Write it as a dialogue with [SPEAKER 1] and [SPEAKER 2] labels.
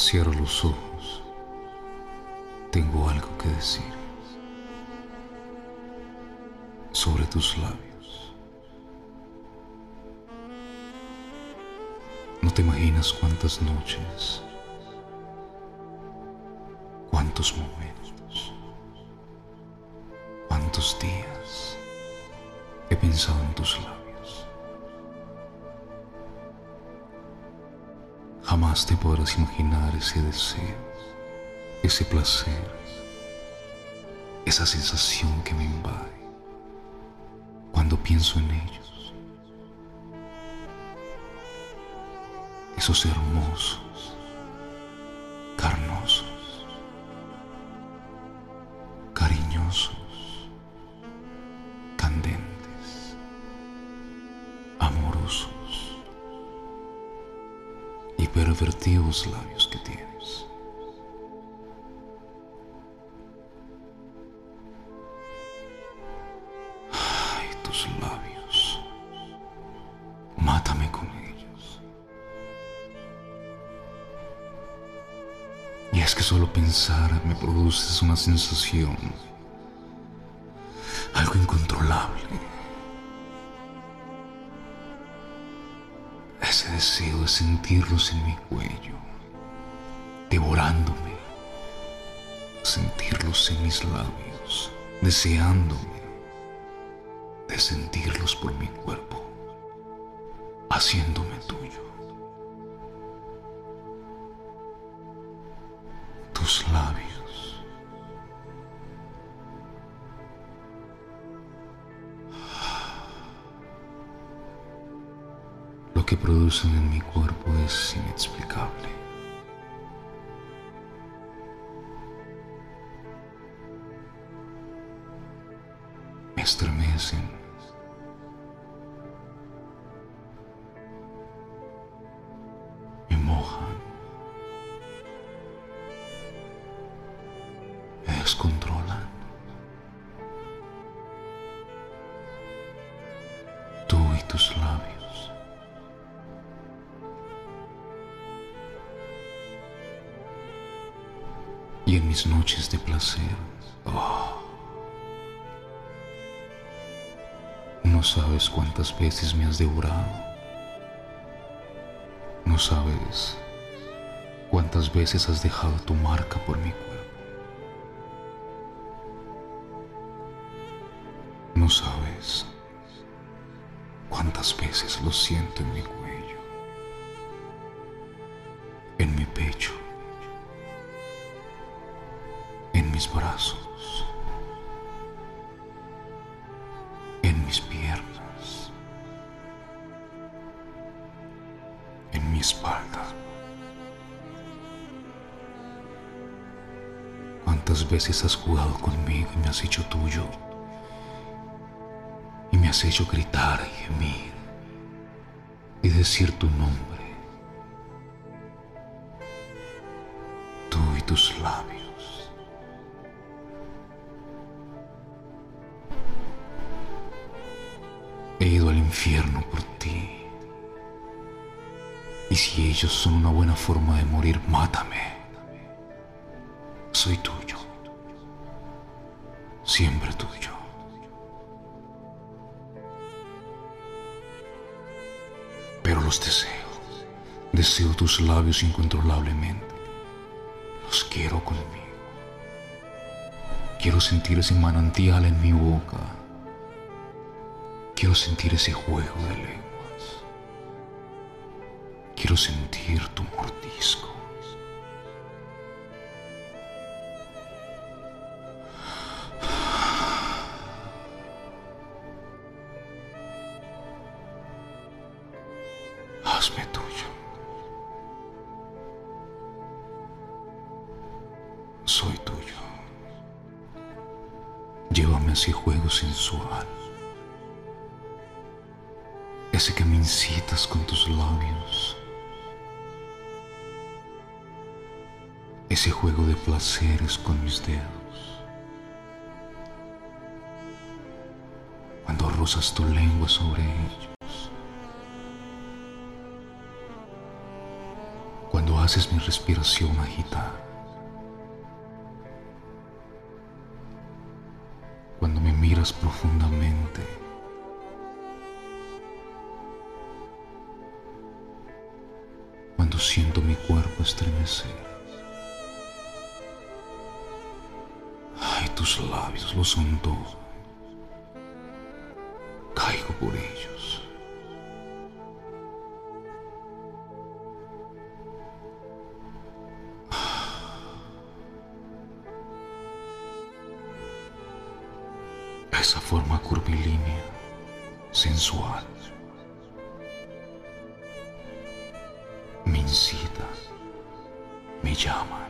[SPEAKER 1] Cierro los ojos. Tengo algo que decir. Sobre tus labios. No te imaginas cuántas noches, cuántos momentos, cuántos días he pensado en tus labios. Jamás te podrás imaginar ese deseo, ese placer, esa sensación que me invade cuando pienso en ellos. Esos hermosos, pervertidos labios que tienes. Ay, tus labios. Mátame con ellos. Y es que solo pensar me produces una sensación, algo incontrolable. Deseo de sentirlos en mi cuello, devorándome, sentirlos en mis labios, deseándome de sentirlos por mi cuerpo, haciéndome tuyo. Tus labios. Que producen en mi cuerpo es inexplicable. Me estremecen. Me mojan. Me descontrolan. Y en mis noches de placer, oh, no sabes cuántas veces me has devorado. No sabes cuántas veces has dejado tu marca por mi cuerpo. No sabes cuántas veces lo siento en mi cuello, en mi pecho, mis brazos, en mis piernas, en mi espalda. ¿Cuántas veces has jugado conmigo y me has hecho tuyo? Y me has hecho gritar y gemir y decir tu nombre. Tú y tus labios. Infierno por ti. Y si ellos son una buena forma de morir, mátame. Soy tuyo. Siempre tuyo. Pero los deseo. Deseo tus labios incontrolablemente. Los quiero conmigo. Quiero sentir ese manantial en mi boca. Quiero sentir ese juego de lenguas. Quiero sentir tu mordisco. Hazme tuyo. Soy tuyo. Llévame a ese juego sensual. Ese que me incitas con tus labios. Ese juego de placeres con mis dedos. Cuando rozas tu lengua sobre ellos. Cuando haces mi respiración agitar. Cuando me miras profundamente. Cuerpo estremecer. Ay, tus labios lo son todo. Caigo por ellos. esa forma curvilínea, sensual. Me incita, me llama.